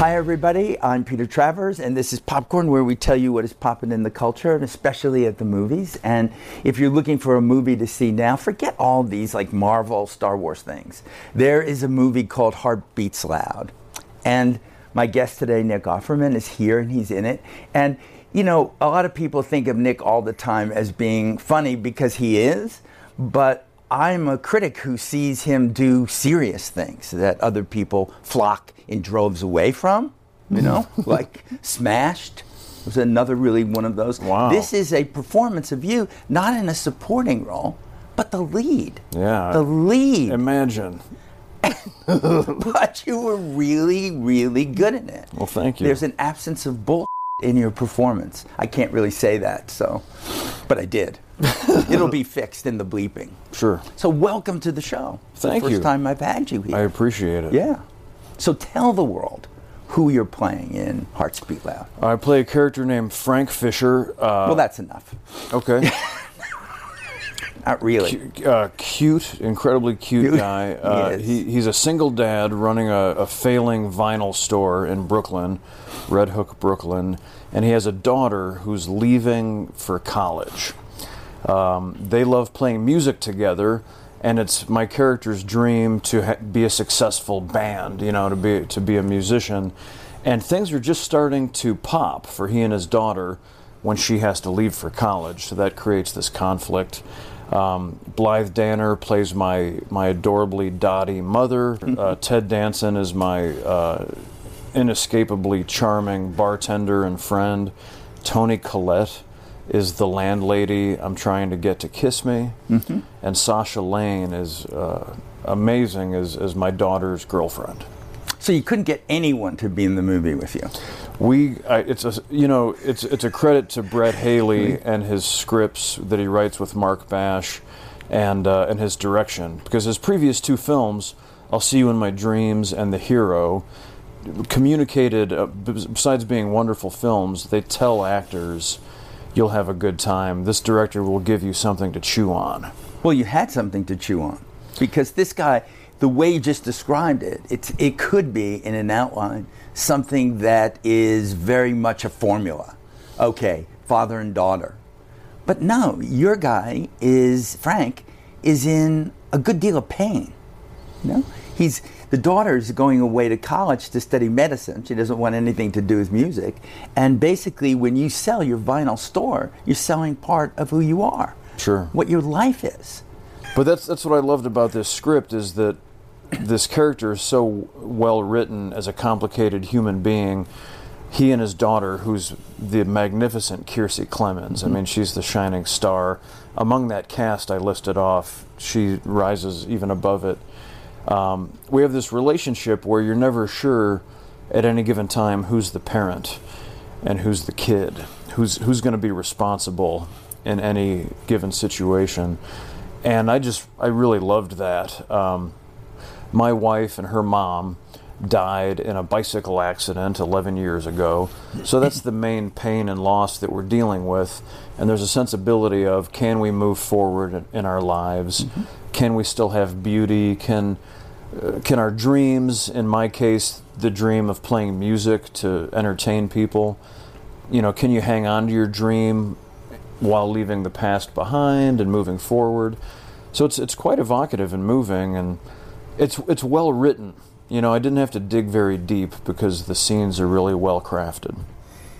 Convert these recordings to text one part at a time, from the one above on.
Hi, everybody. I'm Peter Travers, and this is Popcorn, where we tell you what is popping in the culture, and especially at the movies. And if you're looking for a movie to see now, forget all these like Marvel, Star Wars things. There is a movie called Hearts Beat Loud. And my guest today, Nick Offerman, is here, and he's in it. And, you know, a lot of people think of Nick all the time as being funny because he is, but I'm a critic who sees him do serious things that other people flock in droves away from, you know, like Smashed was another really one of those. Wow. This is a performance of you, not in a supporting role, but the lead. Yeah. The lead. Imagine. but you were really, really good in it. Well, thank you. There's an absence of bull in your performance. I can't really say that, so, but I did. It'll be fixed in the bleeping. Sure. So welcome to the show. It's Thank the first you. time I've had you here. I appreciate it. yeah. So tell the world who you're playing in Hearts Beat Loud. I play a character named Frank Fisher. Uh, well, that's enough. okay. Not really. uh, cute, incredibly cute Cute. guy. Uh, He he, he's a single dad running a, a failing vinyl store in Brooklyn, Red Hook, Brooklyn, and he has a daughter who's leaving for college. Um, they love playing music together, and it's my character's dream to ha- be a successful band. You know, to be to be a musician, and things are just starting to pop for he and his daughter when she has to leave for college. So that creates this conflict. Um, Blythe Danner plays my my adorably dotty mother. Uh, Ted Danson is my uh, inescapably charming bartender and friend. Toni Collette is the landlady I'm trying to get to kiss me. And Sasha Lane is uh, amazing as, as my daughter's girlfriend. So you couldn't get anyone to be in the movie with you. We, I, it's a, you know, it's it's a credit to Brett Haley and his scripts that he writes with Marc Basch, and uh, and his direction because his previous two films, I'll See You in My Dreams and The Hero, communicated. Uh, besides being wonderful films, they tell actors, you'll have a good time. This director will give you something to chew on. Well, you had something to chew on because this guy, the way you just described it, it's, it could be in an outline something that is very much a formula. Okay, father and daughter. But no, your guy is, Frank, is in a good deal of pain. You know? He's, the daughter's going away to college to study medicine. She doesn't want anything to do with music. And basically, when you sell your vinyl store, you're selling part of who you are Sure. what your life is. But that's that's what I loved about this script is that this character is so well written as a complicated human being. He and his daughter, who's the magnificent Kiersey Clemons. I mean, she's the shining star. Among that cast I listed off, she rises even above it. Um, we have this relationship where you're never sure at any given time who's the parent and who's the kid, who's who's going to be responsible in any given situation. And I just I really loved that. Um, my wife and her mom died in a bicycle accident 11 years ago. So that's the main pain and loss that we're dealing with. And there's a sensibility of can we move forward in- our lives? Can we still have beauty? Can uh, can our dreams, in my case, the dream of playing music to entertain people, you know, can you hang on to your dream while leaving the past behind and moving forward? So it's it's quite evocative and moving, and it's it's well written. You know, I didn't have to dig very deep because the scenes are really well crafted.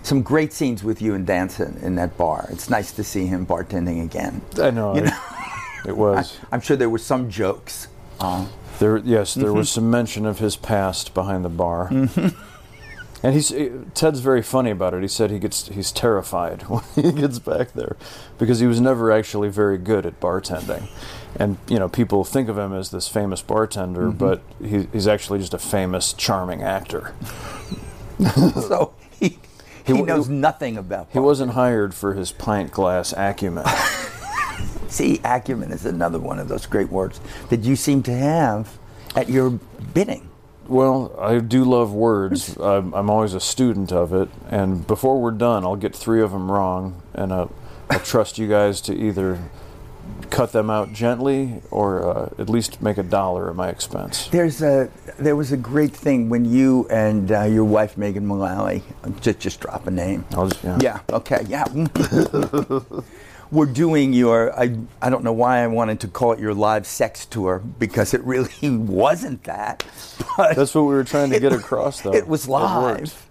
Some great scenes with you and Danson in that bar. It's nice to see him bartending again. I know. You it- know? it was. I'm sure there were some jokes. Uh, There, yes, there Mm-hmm. was some mention of his past behind the bar. And he's Ted's very funny about it. He said he gets he's terrified when he gets back there because he was never actually very good at bartending. And you know, people think of him as this famous bartender, Mm-hmm. but he, he's actually just a famous, charming actor. so he, he, wa- knows nothing about He wasn't hired for his pint glass acumen. See, acumen is another one of those great words that you seem to have at your bidding. Well, I do love words. I'm, I'm always a student of it. And before we're done, I'll get three of them wrong, and uh, I'll trust you guys to either cut them out gently, or uh, at least make a dollar at my expense. There's a there was a great thing when you and uh, your wife Megan Mullally just just drop a name. Just, yeah. Yeah. Okay. Yeah. We're doing your. I I don't know why I wanted to call it your live sex tour because it really wasn't that. But That's what we were trying to it get across, though. It was live.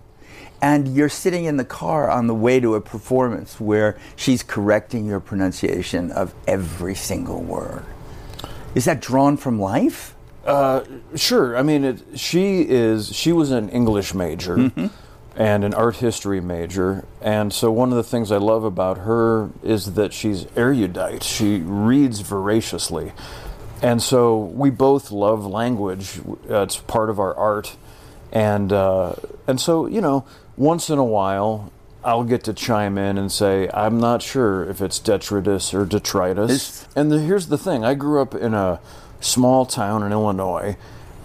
And you're sitting in the car on the way to a performance where she's correcting your pronunciation of every single word. Is that drawn from life? Uh, sure. I mean, it, she is. She was an English major Mm-hmm. and an art history major, and so one of the things I love about her is that she's erudite. She reads voraciously, and so we both love language. Uh, it's part of our art, and uh, and so you know, once in a while. I'll get to chime in and say, I'm not sure if it's detritus or detritus. It's- And the, here's the thing I grew up in a small town in Illinois,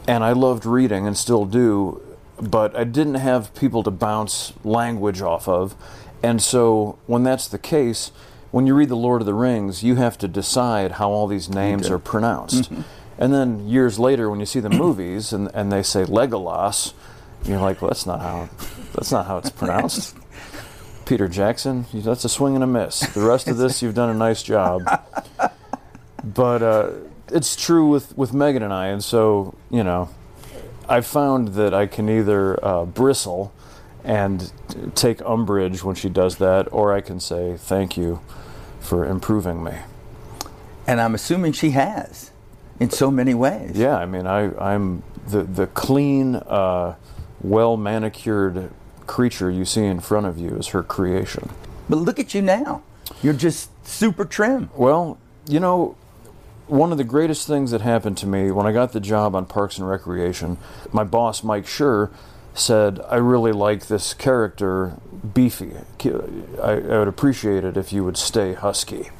and I loved reading and still do, but I didn't have people to bounce language off of. And so, when that's the case, when you read The Lord of the Rings, you have to decide how all these names are pronounced. And then years later, when you see the movies and, and they say Legolas, you're like, well, that's not how that's not how it's pronounced. Peter Jackson, that's a swing and a miss. The rest of this, you've done a nice job. But uh, it's true with, with Megan and I, and so, you know, I found that I can either uh, bristle and take umbrage when she does that, or I can say thank you for improving me. And I'm assuming she has in so many ways. Yeah, I mean, I, I'm the, the clean, uh, well manicured creature you see in front of you is her creation. But look at you now. You're just super trim. Well, you know, one of the greatest things that happened to me when I got the job on Parks and Recreation, my boss, Mike Schur, said, I really like this character, Beefy. I, I would appreciate it if you would stay husky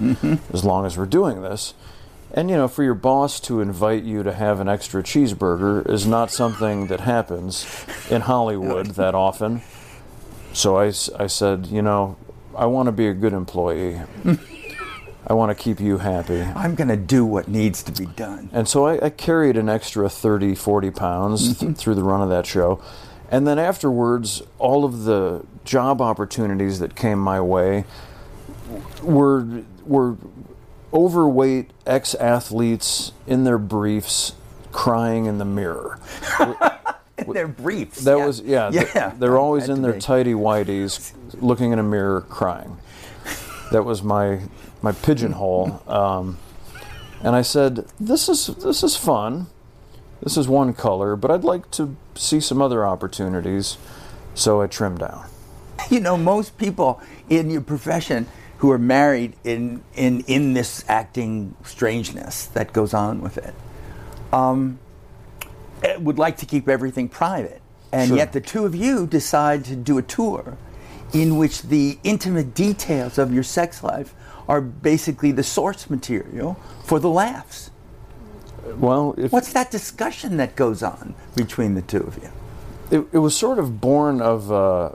as long as we're doing this. And, you know, for your boss to invite you to have an extra cheeseburger is not something that happens in Hollywood that often. So I, I said, you know, I want to be a good employee. I want to keep you happy. I'm going to do what needs to be done. And so I, I carried an extra 30, 40 pounds th- through the run of that show. And then afterwards, all of the job opportunities that came my way were, were overweight ex athletes in their briefs crying in the mirror. They're briefs. That yeah. was, yeah, Yeah. they're always in their tidy whities looking in a mirror crying. That was my, my pigeonhole. Um, and I said, "This is this is fun. This is one color, but I'd like to see some other opportunities." So I trimmed down. You know, most people in your profession who are married in in in this acting strangeness that goes on with it, um, eh, would like to keep everything private, and Sure. yet the two of you decide to do a tour in which the intimate details of your sex life are basically the source material for the laughs. Well, if, What's that discussion that goes on between the two of you? it, it was sort of born of uh,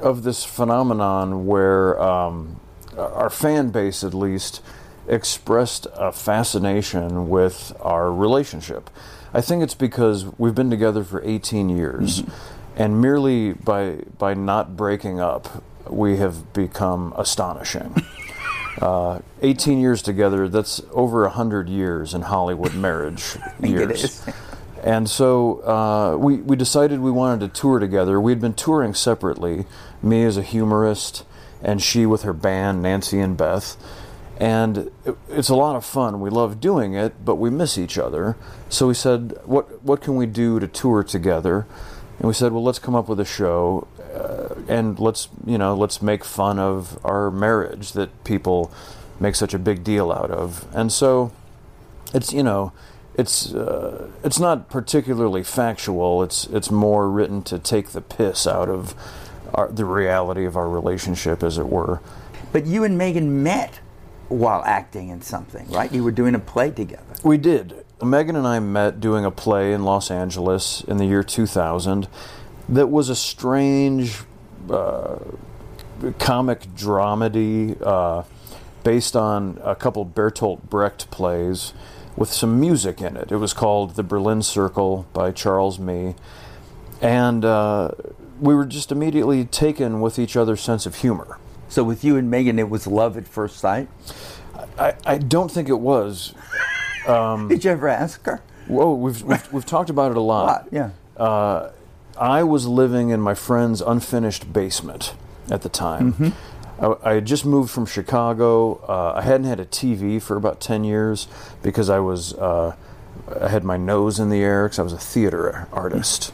of this phenomenon where um, our fan base, at least, expressed a fascination with our relationship. I think it's because we've been together for 18 years, and merely by by not breaking up, we have become astonishing. Uh, 18 years together, that's over 100 years in Hollywood marriage years. And so uh, we, we decided we wanted to tour together. We'd been touring separately, me as a humorist, and she with her band, Nancy and Beth. And it, it's a lot of fun. We love doing it, but we miss each other. So we said, what, what can we do to tour together? And we said, well, let's come up with a show uh, and let's, you know, let's make fun of our marriage that people make such a big deal out of. And so it's you know it's uh, it's not particularly factual it's it's more written to take the piss out of our, the reality of our relationship as it were But you and Megan met while acting in something, right? You were doing a play together. we did megan and i met doing a play in los angeles in the year 2000 that was a strange uh, comic dramedy uh, based on a couple Bertolt Brecht plays with some music in it. It was called The Berlin Circle by Charles Mee. And uh, we were just immediately taken with each other's sense of humor. So with you and Megan, it was love at first sight. I, I don't think it was. Did you ever ask her? Whoa, we've, we've, we've talked about it a lot. Lot, yeah. Uh, I was living in my friend's unfinished basement at the time. I, I had just moved from Chicago. Uh, I hadn't had a TV for about 10 years because I was uh, I had my nose in the air because I was a theater artist.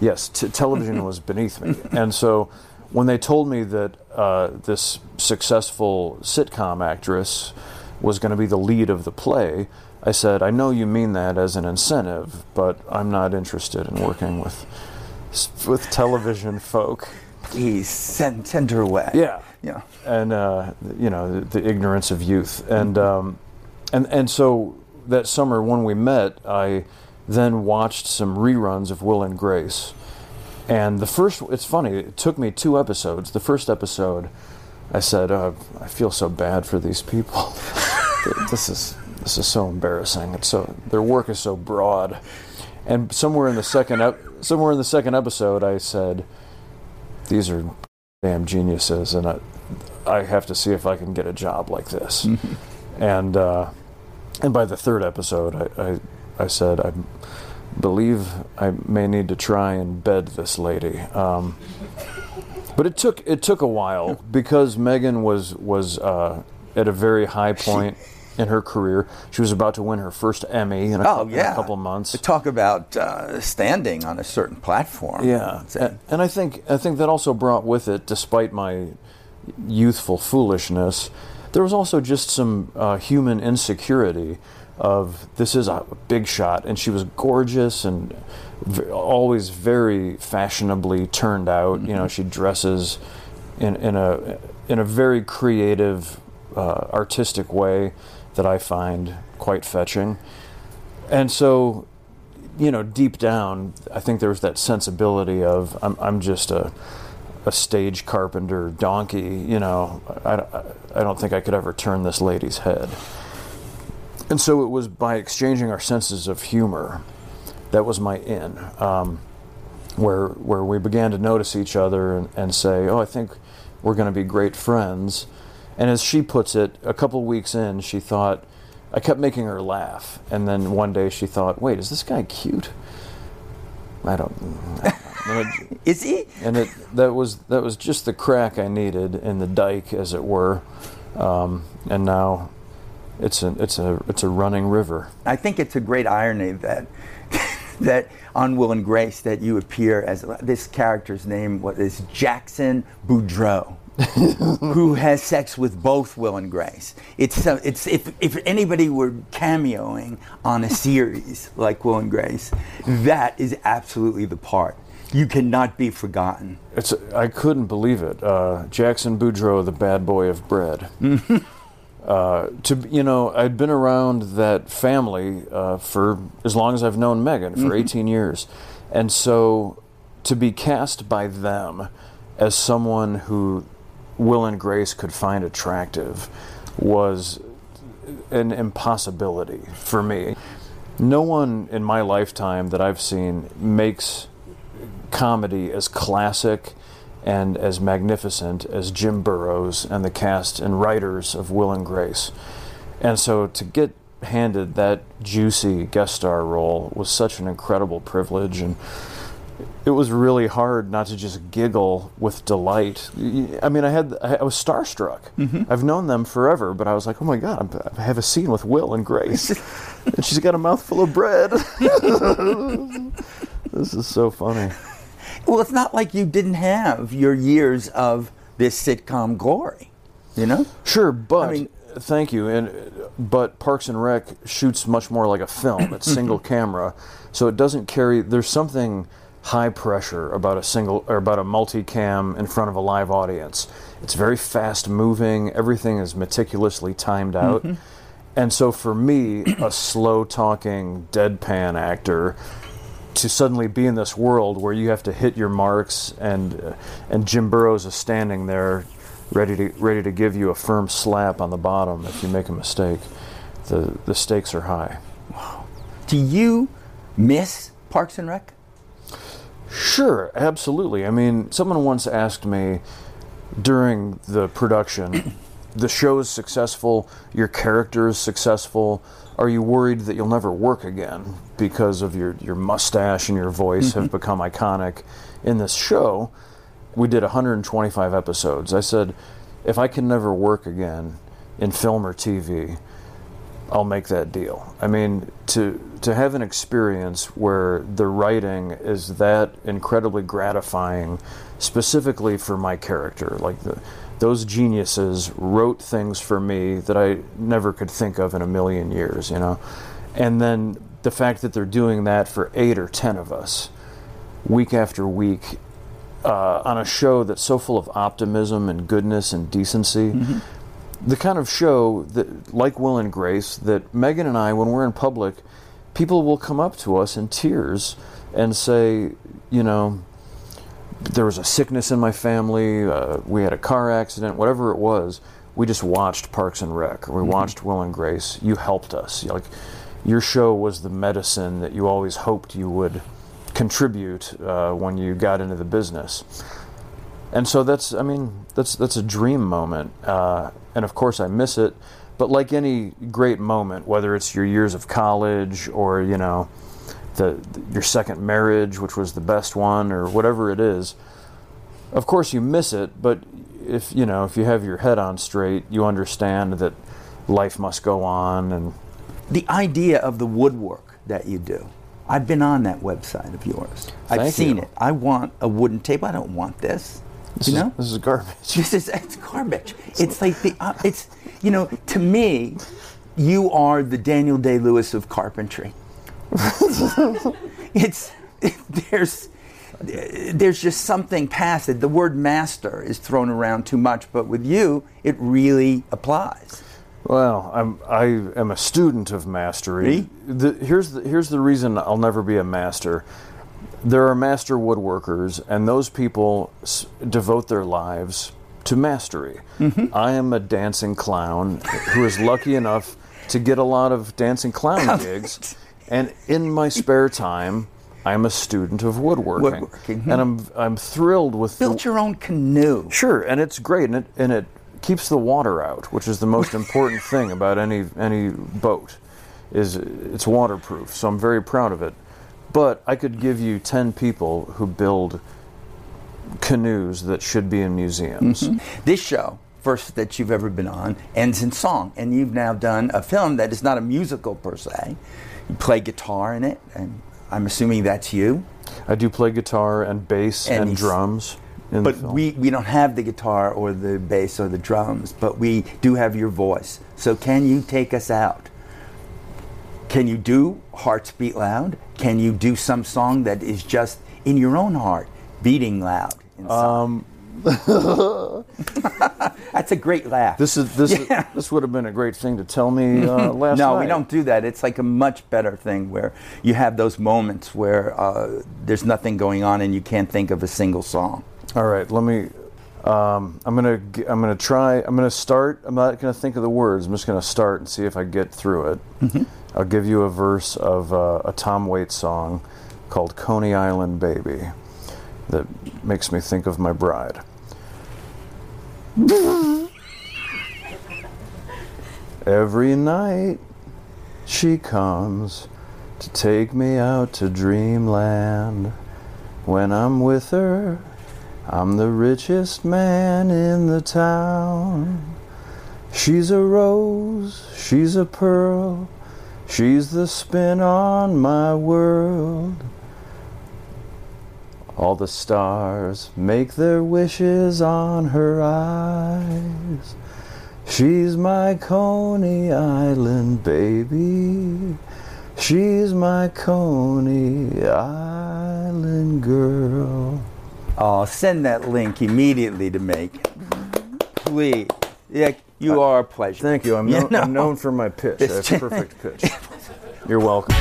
Yes, t- television was beneath me. And so when they told me that uh, this successful sitcom actress was going to be the lead of the play, I said, I know you mean that as an incentive, but I'm not interested in working with with television folk. Please send, send her away. Yeah, Yeah. and uh, you know the, the ignorance of youth, and um, and and so that summer when we met, I then watched some reruns of Will and Grace, and the first. It's funny. It took me two episodes. The first episode, I said, oh, I feel so bad for these people. this is this is so embarrassing. It's so their work is so broad, and somewhere in the second ep- somewhere in the second episode, I said, these are damn geniuses, and I, I have to see if I can get a job like this. and uh, and by the third episode, I, I I said I believe I may need to try and bed this lady. Um, but it took it took a while because Megan was was uh, at a very high point in her career. She was about to win her first Emmy in a, Oh cou- in yeah. a couple months. Talk about uh, standing on a certain platform. Yeah, and, and I think I think that also brought with it, despite my youthful foolishness, there was also just some uh, human insecurity of this is a big shot, and she was gorgeous and v- always very fashionably turned out. You know, she dresses in in a in a very creative, uh, artistic way that I find quite fetching, and so you know, deep down, I think there was that sensibility of I'm, I'm just a, a stage carpenter donkey. You know, I, I don't think I could ever turn this lady's head. And so it was by exchanging our senses of humor that was my in, um, where where we began to notice each other and, and say, oh, I think we're going to be great friends. And as she puts it, a couple weeks in, she thought, I kept making her laugh, and then one day she thought, "Wait, is this guy cute?" I don't. I don't know. And it, Is he? and it that was that was just the crack I needed in the dike, as it were, um, and now it's a it's a it's a running river. I think it's a great irony that that on Will and Grace that you appear as this character's name what is Jackson Boudreau. who has sex with both Will and Grace? It's so, it's if if anybody were cameoing on a series like Will and Grace, that is absolutely the part. You cannot be forgotten. It's I couldn't believe it. Uh, Jackson Boudreau, the bad boy of bread. Uh, to you know, I'd been around that family uh, for as long as I've known Megan for 18 years, and so to be cast by them as someone who Will and Grace could find attractive was an impossibility for me. No one in my lifetime that I've seen makes comedy as classic and as magnificent as Jim Burrows and the cast and writers of Will and Grace. And so to get handed that juicy guest star role was such an incredible privilege and it was really hard not to just giggle with delight. I mean, I had I was starstruck. Mm-hmm. I've known them forever, but I was like, oh my god, I have a scene with Will and Grace, and she's got a mouthful of bread. this is so funny. Well, it's not like you didn't have your years of this sitcom glory, you know? Sure, but I mean- thank you. And but Parks and Rec shoots much more like a film. It's single camera, so it doesn't carry. There's something high pressure about a single or about a multicam in front of a live audience. It's very fast moving. Everything is meticulously timed out. Mm-hmm. And so for me, a slow talking deadpan actor to suddenly be in this world where you have to hit your marks and uh, and Jim Burrows is standing there ready to ready to give you a firm slap on the bottom if you make a mistake. The the stakes are high. Do you miss Parks and Rec? Sure, absolutely. I mean, someone once asked me during the production, the show is successful, your character is successful. Are you worried that you'll never work again because of your, your mustache and your voice have mm-hmm. become iconic in this show? We did 125 episodes. I said, if I can never work again in film or TV, I'll make that deal. I mean, to to have an experience where the writing is that incredibly gratifying, specifically for my character, like the, those geniuses wrote things for me that I never could think of in a million years, you know, and then the fact that they're doing that for eight or ten of us, week after week, uh, on a show that's so full of optimism and goodness and decency the kind of show that, like Will and Grace, that Megan and I, when we're in public, people will come up to us in tears and say, you know, there was a sickness in my family, uh, we had a car accident, whatever it was. We just watched Parks and Rec, or we watched Will and Grace. You helped us. Like, your show was the medicine that you always hoped you would contribute uh, when you got into the business and so that's i mean that's that's a dream moment uh, and of course i miss it but like any great moment whether it's your years of college or you know the, your second marriage which was the best one or whatever it is of course you miss it but if you know if you have your head on straight you understand that life must go on and The idea of the woodwork that you do. I've been on that website of yours. I've seen you. it. I want a wooden table. I don't want this. this you is, know? this is garbage This is it's garbage. It's like the uh, it's you know to me, you are the Daniel Day Lewis of carpentry. it's there's there's just something past it. The word master is thrown around too much, but with you, it really applies. Well, I'm I am a student of mastery. Me? The, here's the here's the reason I'll never be a master. There are master woodworkers, and those people s- devote their lives to mastery. Mm-hmm. I am a dancing clown who is lucky enough to get a lot of dancing clown gigs, and in my spare time, I'm a student of woodworking, Woodworking, hmm. and I'm I'm thrilled with the, Built your own canoe. Sure, and it's great, and it and it keeps the water out, which is the most important thing about any any boat, is it's waterproof. So I'm very proud of it. But I could give you ten people who build canoes that should be in museums. This show, first that you've ever been on, ends in song, and you've now done a film that is not a musical per se. You play guitar in it, and I'm assuming that's you. I do play guitar and bass And and, drums. But we, we don't have the guitar or the bass or the drums, but we do have your voice. So can you take us out? Can you do Hearts Beat Loud? Can you do some song that is just in your own heart, beating loud? Um, That's a great laugh. this is this Yeah. this would have been a great thing to tell me uh, last no, night. we don't do that. It's like a much better thing where you have those moments where uh, there's nothing going on and you can't think of a single song. All right, let me. Um, I'm gonna. I'm gonna try. I'm gonna start. I'm not gonna think of the words. I'm just gonna start and see if I get through it. I'll give you a verse of uh, a Tom Waits song called "Coney Island Baby" that makes me think of my bride. Every night she comes to take me out to dreamland. When I'm with her, I'm the richest man in the town. She's a rose, she's a pearl, she's the spin on my world. All the stars make their wishes on her eyes. She's my Coney Island baby. She's my Coney Island girl. Oh, send that link immediately to me. Please. Yeah, you uh, are a pleasure. Thank you. I'm, Yeah, known, I'm known for my pitch. That's perfect pitch. You're welcome.